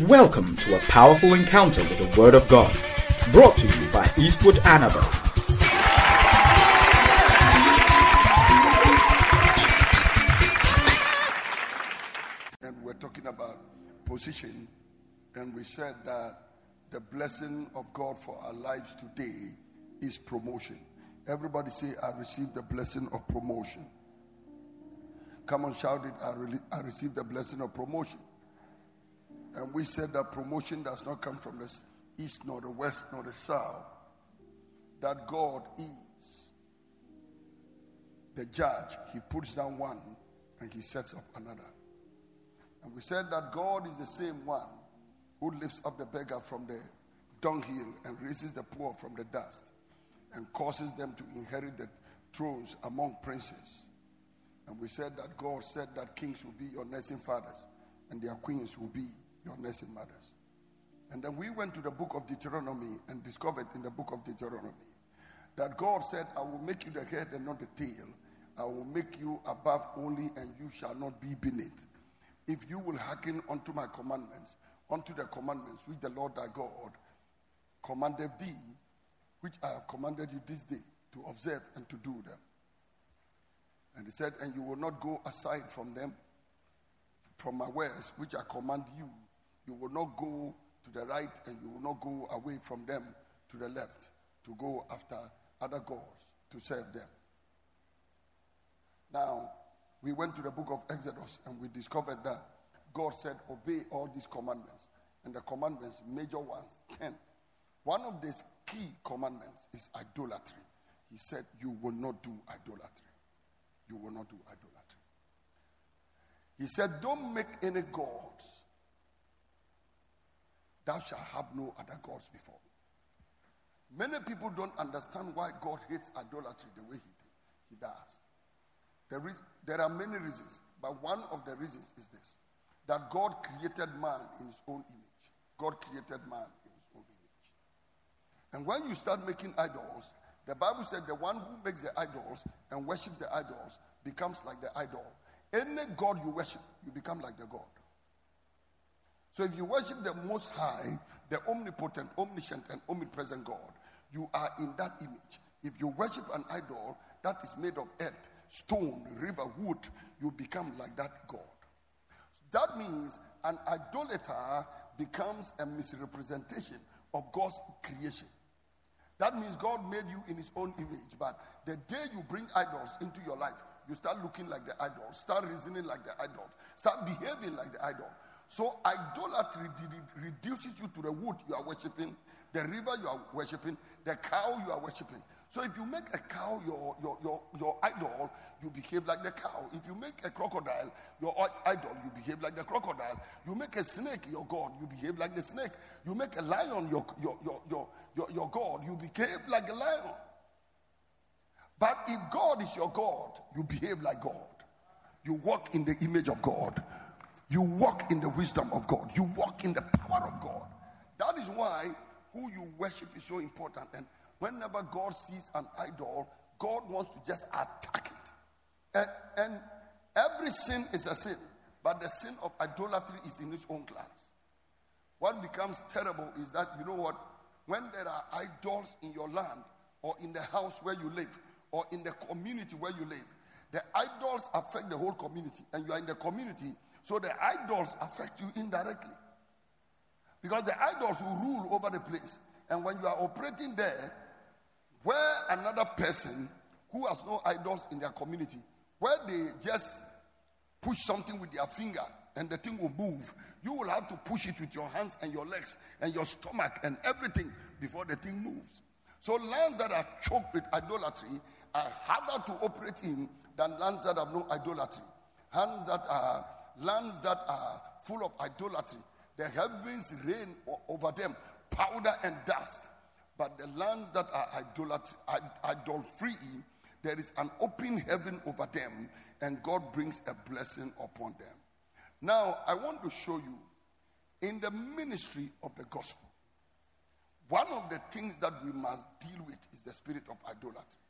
Welcome to a powerful encounter with the Word of God, brought to you by Eastwood Anaba. and we're talking about position, and we said that the blessing of God for our lives today is promotion. Everybody say, I received the blessing of promotion. Come on, shout it. I, re- I received the blessing of promotion. And we said that promotion does not come from the east, nor the west, nor the south. That God is the judge. He puts down one and he sets up another. And we said that God is the same one who lifts up the beggar from the dunghill and raises the poor from the dust and causes them to inherit the thrones among princes. And we said that God said that kings will be your nursing fathers and their queens will be your nursing mothers. And then we went to the book of Deuteronomy and discovered in the book of Deuteronomy that God said, I will make you the head and not the tail. I will make you above only, and you shall not be beneath. If you will hearken unto my commandments, unto the commandments which the Lord thy God commanded thee, which I have commanded you this day, to observe and to do them. And he said, And you will not go aside from them, from my words, which I command you. You will not go to the right, and you will not go away from them to the left to go after other gods to serve them. Now, we went to the book of Exodus and we discovered that God said, Obey all these commandments. And the commandments, major ones, 10. One of these key commandments is idolatry. He said, You will not do idolatry. You will not do idolatry. He said, Don't make any gods. Thou shalt have no other gods before me. Many people don't understand why God hates idolatry the way he, he does. There, is, there are many reasons, but one of the reasons is this that God created man in his own image. God created man in his own image. And when you start making idols, the Bible said the one who makes the idols and worships the idols becomes like the idol. Any God you worship, you become like the God. So if you worship the Most High, the omnipotent, omniscient, and omnipresent God, you are in that image. If you worship an idol that is made of earth, stone, river, wood, you become like that God. That means an idolater becomes a misrepresentation of God's creation. That means God made you in his own image, but the day you bring idols into your life, you start looking like the idol, start reasoning like the idol, start behaving like the idol. So idolatry reduces you to the wood you are worshiping, the river you are worshiping, the cow you are worshiping. So if you make a cow your, your, your, your idol, you behave like the cow. If you make a crocodile your idol, you behave like the crocodile. You make a snake your god, you behave like the snake. You make a lion your, your, your, your, your, your god, you behave like a lion. But if God is your God, you behave like God. You walk in the image of God. You walk in the wisdom of God. You walk in the power of God. That is why who you worship is so important. And whenever God sees an idol, God wants to just attack it. And, and every sin is a sin, but the sin of idolatry is in its own class. What becomes terrible is that, you know what? When there are idols in your land, or in the house where you live, or in the community where you live, the idols affect the whole community, and you are in the community, so the idols affect you indirectly. Because the idols will rule over the place. And when you are operating there, where another person who has no idols in their community, where they just push something with their finger and the thing will move, you will have to push it with your hands and your legs and your stomach and everything before the thing moves. So lands that are choked with idolatry are harder to operate in than lands that have no idolatry. Lands that are lands that are full of idolatry the heavens rain over them, powder and dust. But the lands that are idol free, there is an open heaven over them, and God brings a blessing upon them. Now, I want to show you in the ministry of the gospel, one of the things that we must deal with is the spirit of idolatry.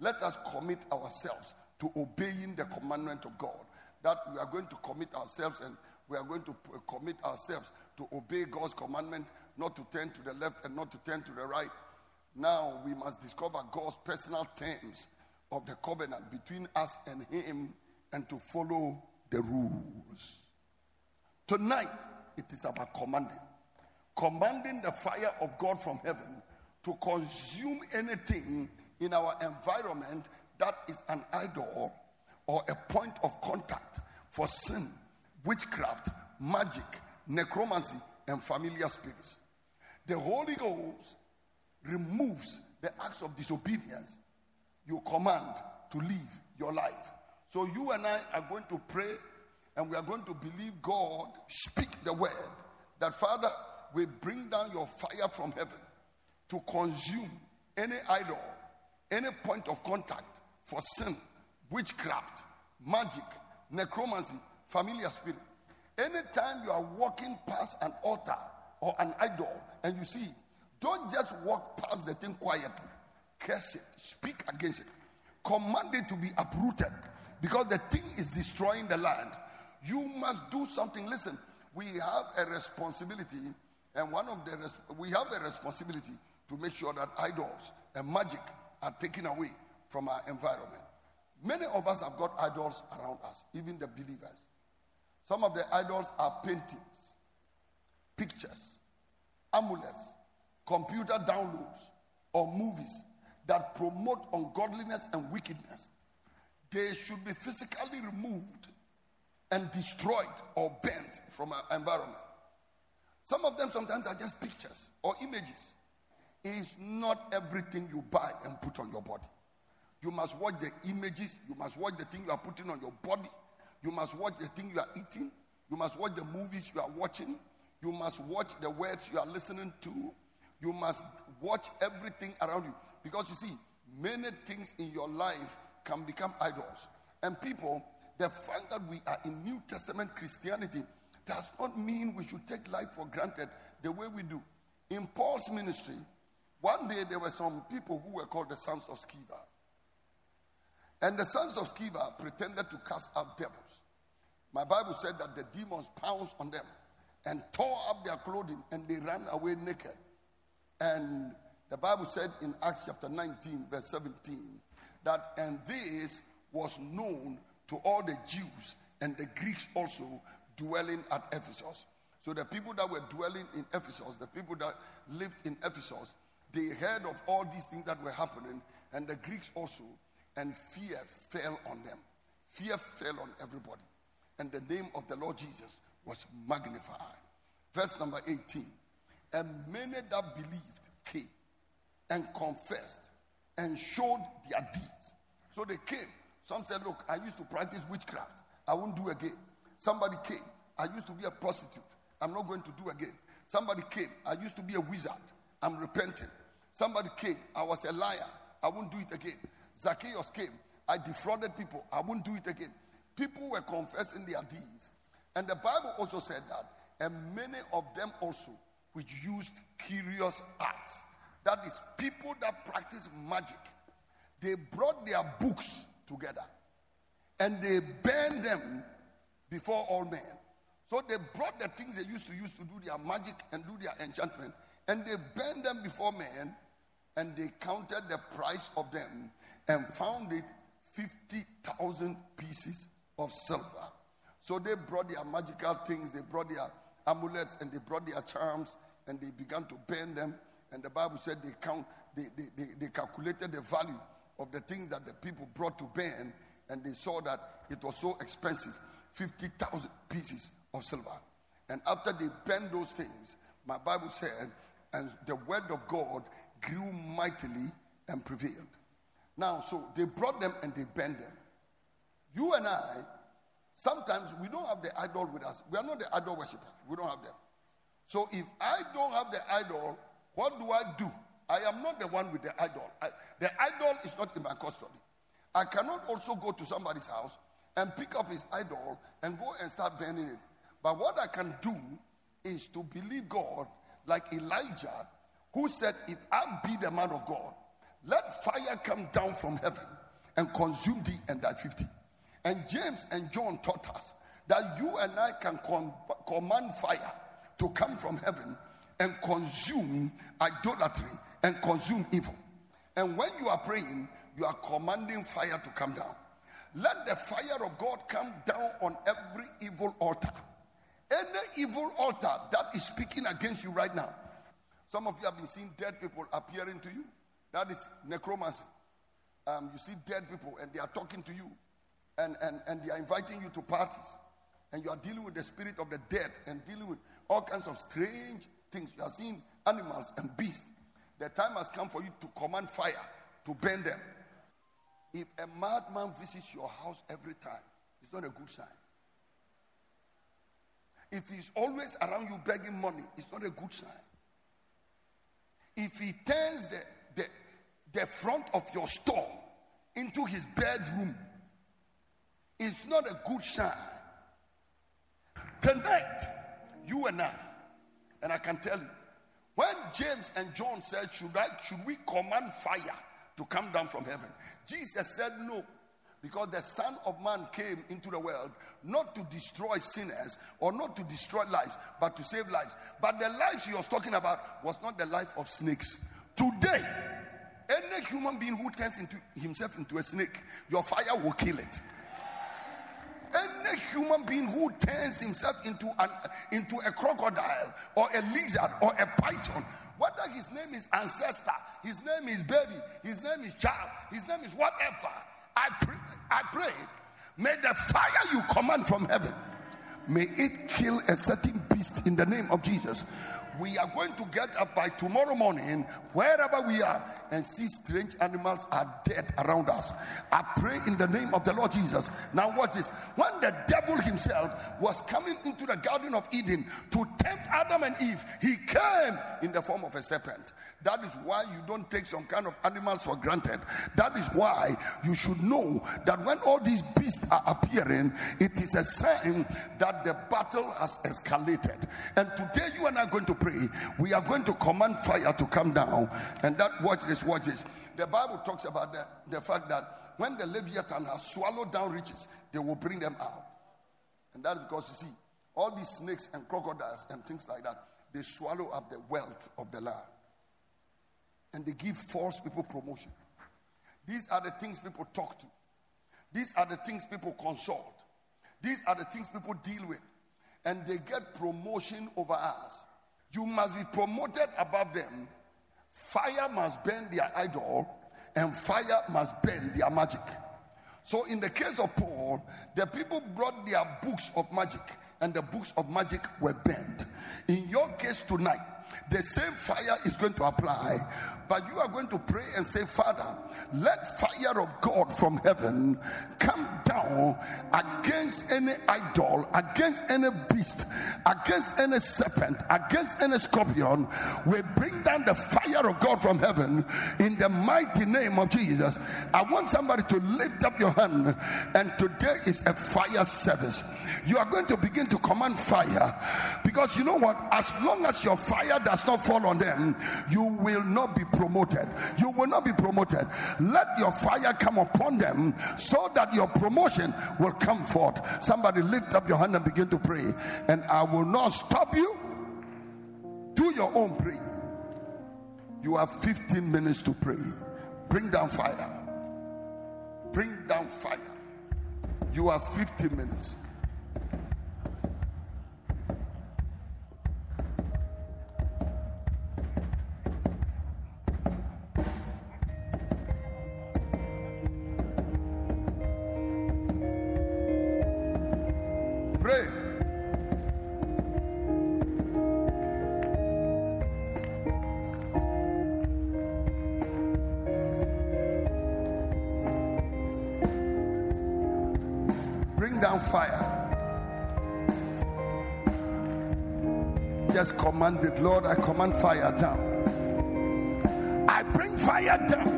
Let us commit ourselves to obeying the commandment of God that we are going to commit ourselves and we are going to commit ourselves to obey God's commandment, not to turn to the left and not to turn to the right. Now we must discover God's personal terms of the covenant between us and Him and to follow the rules. Tonight, it is about commanding. Commanding the fire of God from heaven to consume anything in our environment that is an idol or a point of contact for sin, witchcraft, magic, necromancy, and familiar spirits. The Holy Ghost removes the acts of disobedience you command to live your life. So you and I are going to pray and we are going to believe God speak the word that Father will bring down your fire from heaven to consume any idol, any point of contact for sin, witchcraft, magic, necromancy, familiar spirit. Anytime you are walking past an altar or an idol and you see, don't just walk past the thing quietly. Curse it, speak against it, command it to be uprooted because the thing is destroying the land. You must do something. Listen, we have a responsibility, and one of the res- we have a responsibility to make sure that idols and magic are taken away from our environment. Many of us have got idols around us, even the believers. Some of the idols are paintings, pictures, amulets, computer downloads, or movies that promote ungodliness and wickedness. They should be physically removed and destroyed or bent from our environment. Some of them sometimes are just pictures or images. It's not everything you buy and put on your body. You must watch the images, you must watch the thing you are putting on your body, you must watch the thing you are eating, you must watch the movies you are watching, you must watch the words you are listening to, you must watch everything around you. Because you see, many things in your life can become idols. And people, the fact that we are in New Testament Christianity does not mean we should take life for granted the way we do. In Paul's ministry, one day there were some people who were called the sons of Sceva. And the sons of Sceva pretended to cast out devils. My Bible said that the demons pounced on them and tore up their clothing and they ran away naked. And the Bible said in Acts chapter 19, verse 17, that and this was known to all the Jews and the Greeks also dwelling at Ephesus. So the people that were dwelling in Ephesus, the people that lived in Ephesus, they heard of all these things that were happening, and the Greeks also, and fear fell on them. Fear fell on everybody. And the name of the Lord Jesus was magnified. Verse number 18. And many that believed came and confessed and showed their deeds. So they came. Some said, Look, I used to practice witchcraft. I won't do again. Somebody came. I used to be a prostitute. I'm not going to do again. Somebody came. I used to be a wizard. I'm repenting. Somebody came. I was a liar. I won't do it again. Zacchaeus came. I defrauded people. I won't do it again. People were confessing their deeds. And the Bible also said that, and many of them also which used curious arts. That is, people that practice magic. They brought their books together and they burned them before all men. So they brought the things they used to use to do their magic and do their enchantment, and they burned them before men, and they counted the price of them and found it 50,000 pieces of silver. So they brought their magical things, they brought their amulets, and they brought their charms, and they began to burn them. And the Bible said they count, they, they, they, they calculated the value of the things that the people brought to burn, and they saw that it was so expensive 50,000 pieces of silver. And after they burned those things, my Bible said, and the word of God grew mightily and prevailed. Now, so they brought them and they burned them. You and I, sometimes we don't have the idol with us. We are not the idol worshippers. We don't have them. So if I don't have the idol, what do I do? I am not the one with the idol. I, the idol is not in my custody. I cannot also go to somebody's house and pick up his idol and go and start burning it. But what I can do is to believe God like Elijah, who said, If I be the man of God, let fire come down from heaven and consume thee and thy 50. And James and John taught us that you and I can com- command fire to come from heaven and consume idolatry and consume evil. And when you are praying, you are commanding fire to come down. Let the fire of God come down on every evil altar. Any evil altar that is speaking against you right now. Some of you have been seeing dead people appearing to you. That is necromancy. Um, you see dead people and they are talking to you and, and, and they are inviting you to parties. And you are dealing with the spirit of the dead and dealing with all kinds of strange things. You are seeing animals and beasts. The time has come for you to command fire to burn them. If a madman visits your house every time, it's not a good sign. If he's always around you begging money, it's not a good sign. If he turns the, the, the front of your store into his bedroom, it's not a good sign. Tonight, you and I, and I can tell you, when James and John said, Should I should we command fire to come down from heaven? Jesus said no. Because the Son of Man came into the world not to destroy sinners or not to destroy lives, but to save lives. But the lives he was talking about was not the life of snakes. Today, any human being who turns into himself into a snake, your fire will kill it. Any human being who turns himself into an into a crocodile or a lizard or a python, whether his name is ancestor, his name is baby, his name is child, his name is whatever. I pray, I pray, may the fire you command from heaven, may it kill a certain beast in the name of Jesus we are going to get up by tomorrow morning, wherever we are, and see strange animals are dead around us. I pray in the name of the Lord Jesus. Now, watch this. When the devil himself was coming into the Garden of Eden to tempt Adam and Eve, he came in the form of a serpent. That is why you don't take some kind of animals for granted. That is why you should know that when all these beasts are appearing, it is a sign that the battle has escalated. And today, you and I are going to pray, we are going to command fire to come down. And that, watch this, watch this. The Bible talks about the, the fact that when the Leviathan has swallowed down riches, they will bring them out. And that's because you see, all these snakes and crocodiles and things like that, they swallow up the wealth of the land. And they give false people promotion. These are the things people talk to. These are the things people consult. These are the things people deal with. And they get promotion over us. You must be promoted above them. Fire must burn their idol, and fire must burn their magic. So, in the case of Paul, the people brought their books of magic, and the books of magic were burned. In your case tonight, the same fire is going to apply, but you are going to pray and say, Father, let fire of God from heaven come down against any idol, against any beast, against any serpent, against any scorpion. We bring down the fire of God from heaven in the mighty name of Jesus. I want somebody to lift up your hand, and today is a fire service. You are going to begin to command fire because you know what? As long as your fire does not fall on them, you will not be promoted. You will not be promoted. Let your fire come upon them so that your promotion will come forth. Somebody lift up your hand and begin to pray, and I will not stop you. Do your own prayer. You have 15 minutes to pray. Bring down fire. Bring down fire. You have 15 minutes. Commanded, Lord, I command fire down. I bring fire down.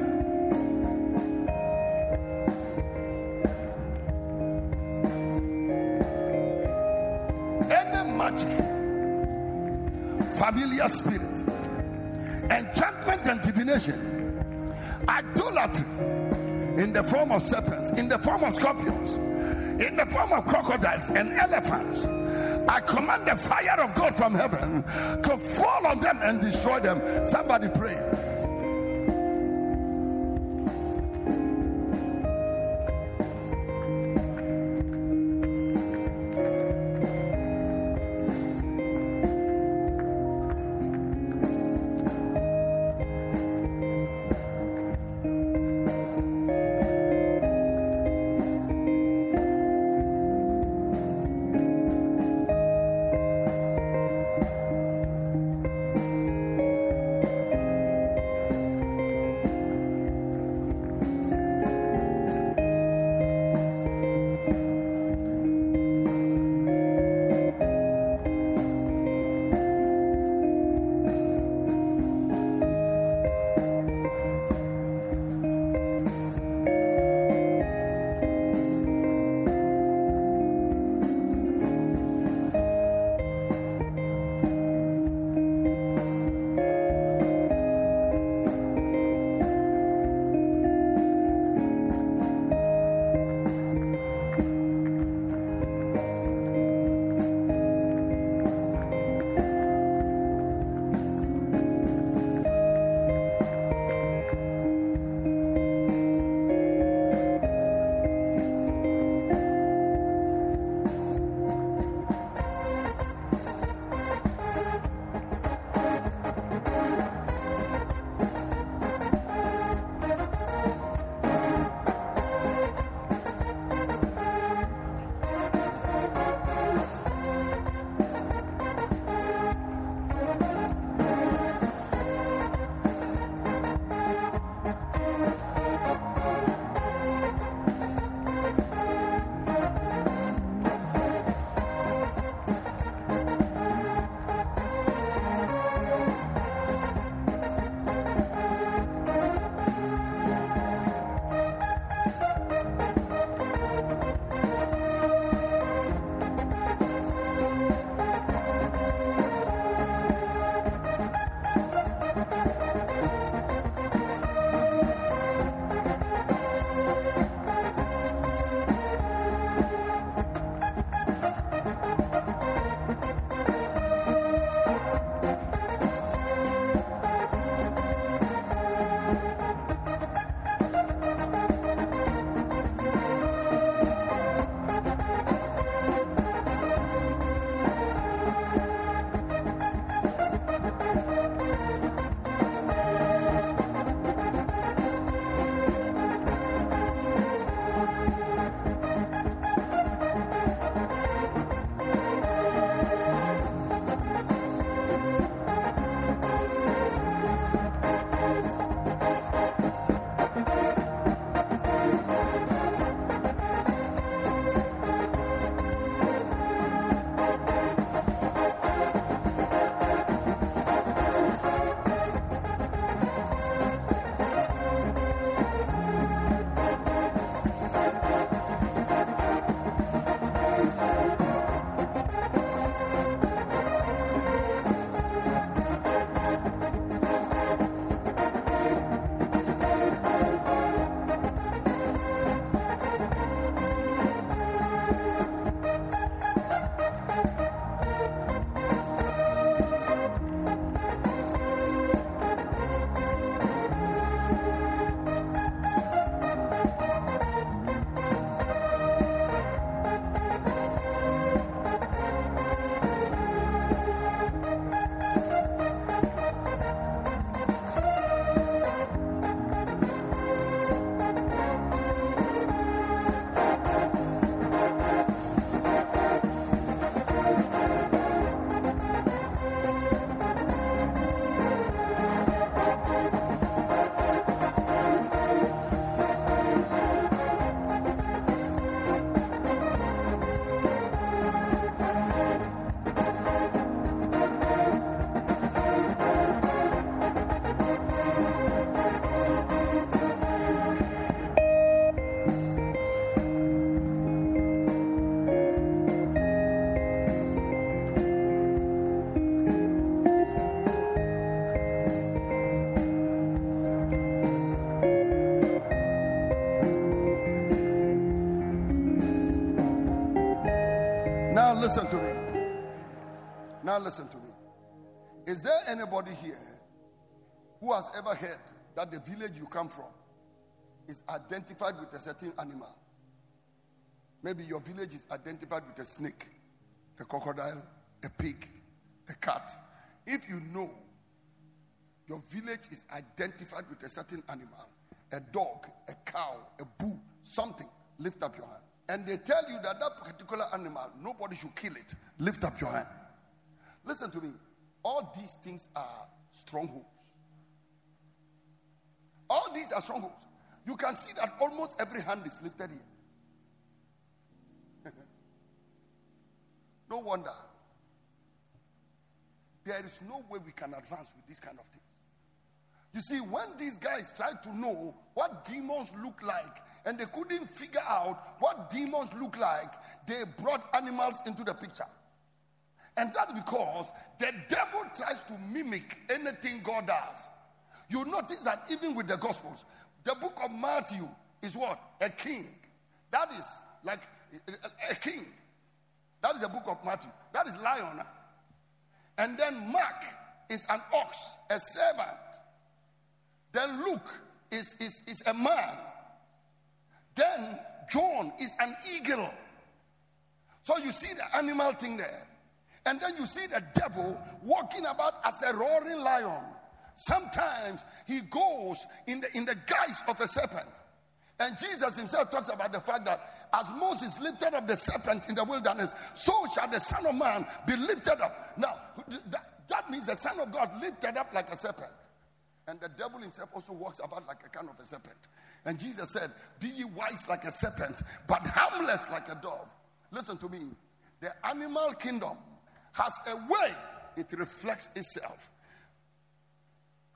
Any magic, familiar spirit, enchantment and divination, idolatry, in the form of serpents, in the form of scorpions, in the form of crocodiles and elephants. I command the fire of God from heaven to fall on them and destroy them. Somebody pray. Now listen to me. Is there anybody here who has ever heard that the village you come from is identified with a certain animal? Maybe your village is identified with a snake, a crocodile, a pig, a cat. If you know your village is identified with a certain animal, a dog, a cow, a bull, something, lift up your hand. And they tell you that that particular animal, nobody should kill it, lift up your hand. Listen to me. All these things are strongholds. All these are strongholds. You can see that almost every hand is lifted here. no wonder. There is no way we can advance with this kind of things. You see, when these guys tried to know what demons look like and they couldn't figure out what demons look like, they brought animals into the picture. And that's because the devil tries to mimic anything God does. You notice that even with the Gospels, the book of Matthew is what? A king. That is like a king. That is the book of Matthew. That is lion. And then Mark is an ox, a servant. Then Luke is, is, is a man. Then John is an eagle. So you see the animal thing there. And then you see the devil walking about as a roaring lion. Sometimes he goes in the, in the guise of a serpent. And Jesus himself talks about the fact that as Moses lifted up the serpent in the wilderness, so shall the Son of Man be lifted up. Now, that, that means the Son of God lifted up like a serpent. And the devil himself also walks about like a kind of a serpent. And Jesus said, Be ye wise like a serpent, but harmless like a dove. Listen to me. The animal kingdom has a way it reflects itself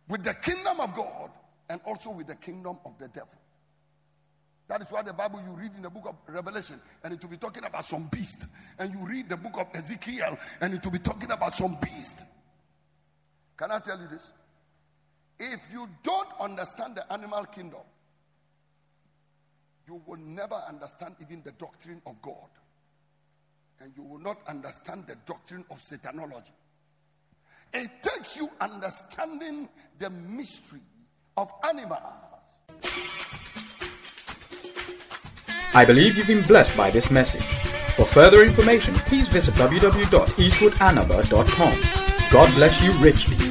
with the kingdom of God and also with the kingdom of the devil. That is why the Bible you read in the book of Revelation and it will be talking about some beast. And you read the book of Ezekiel and it will be talking about some beast. Can I tell you this? If you don't understand the animal kingdom, you will never understand even the doctrine of God. And you will not understand the doctrine of Satanology. It takes you understanding the mystery of animals. I believe you've been blessed by this message. For further information, please visit www.eastwoodanaba.com. God bless you richly.